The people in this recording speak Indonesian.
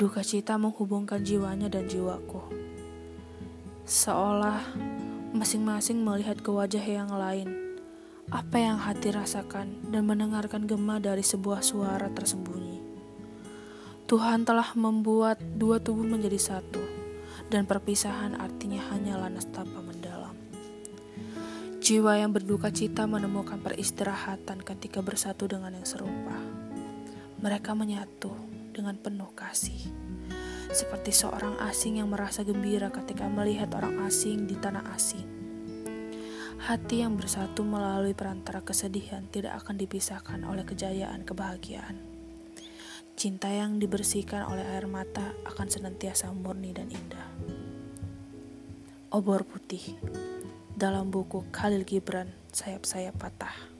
Duka cita menghubungkan jiwanya dan jiwaku. Seolah masing-masing melihat ke wajah yang lain. Apa yang hati rasakan dan mendengarkan gema dari sebuah suara tersembunyi. Tuhan telah membuat dua tubuh menjadi satu, dan perpisahan artinya hanyalah nestapa mendalam. Jiwa yang berduka cita menemukan peristirahatan ketika bersatu dengan yang serupa. Mereka menyatu dengan penuh kasih. Seperti seorang asing yang merasa gembira ketika melihat orang asing di tanah asing. Hati yang bersatu melalui perantara kesedihan tidak akan dipisahkan oleh kejayaan kebahagiaan. Cinta yang dibersihkan oleh air mata akan senantiasa murni dan indah. Obor putih dalam buku Khalil Gibran Sayap-sayap patah.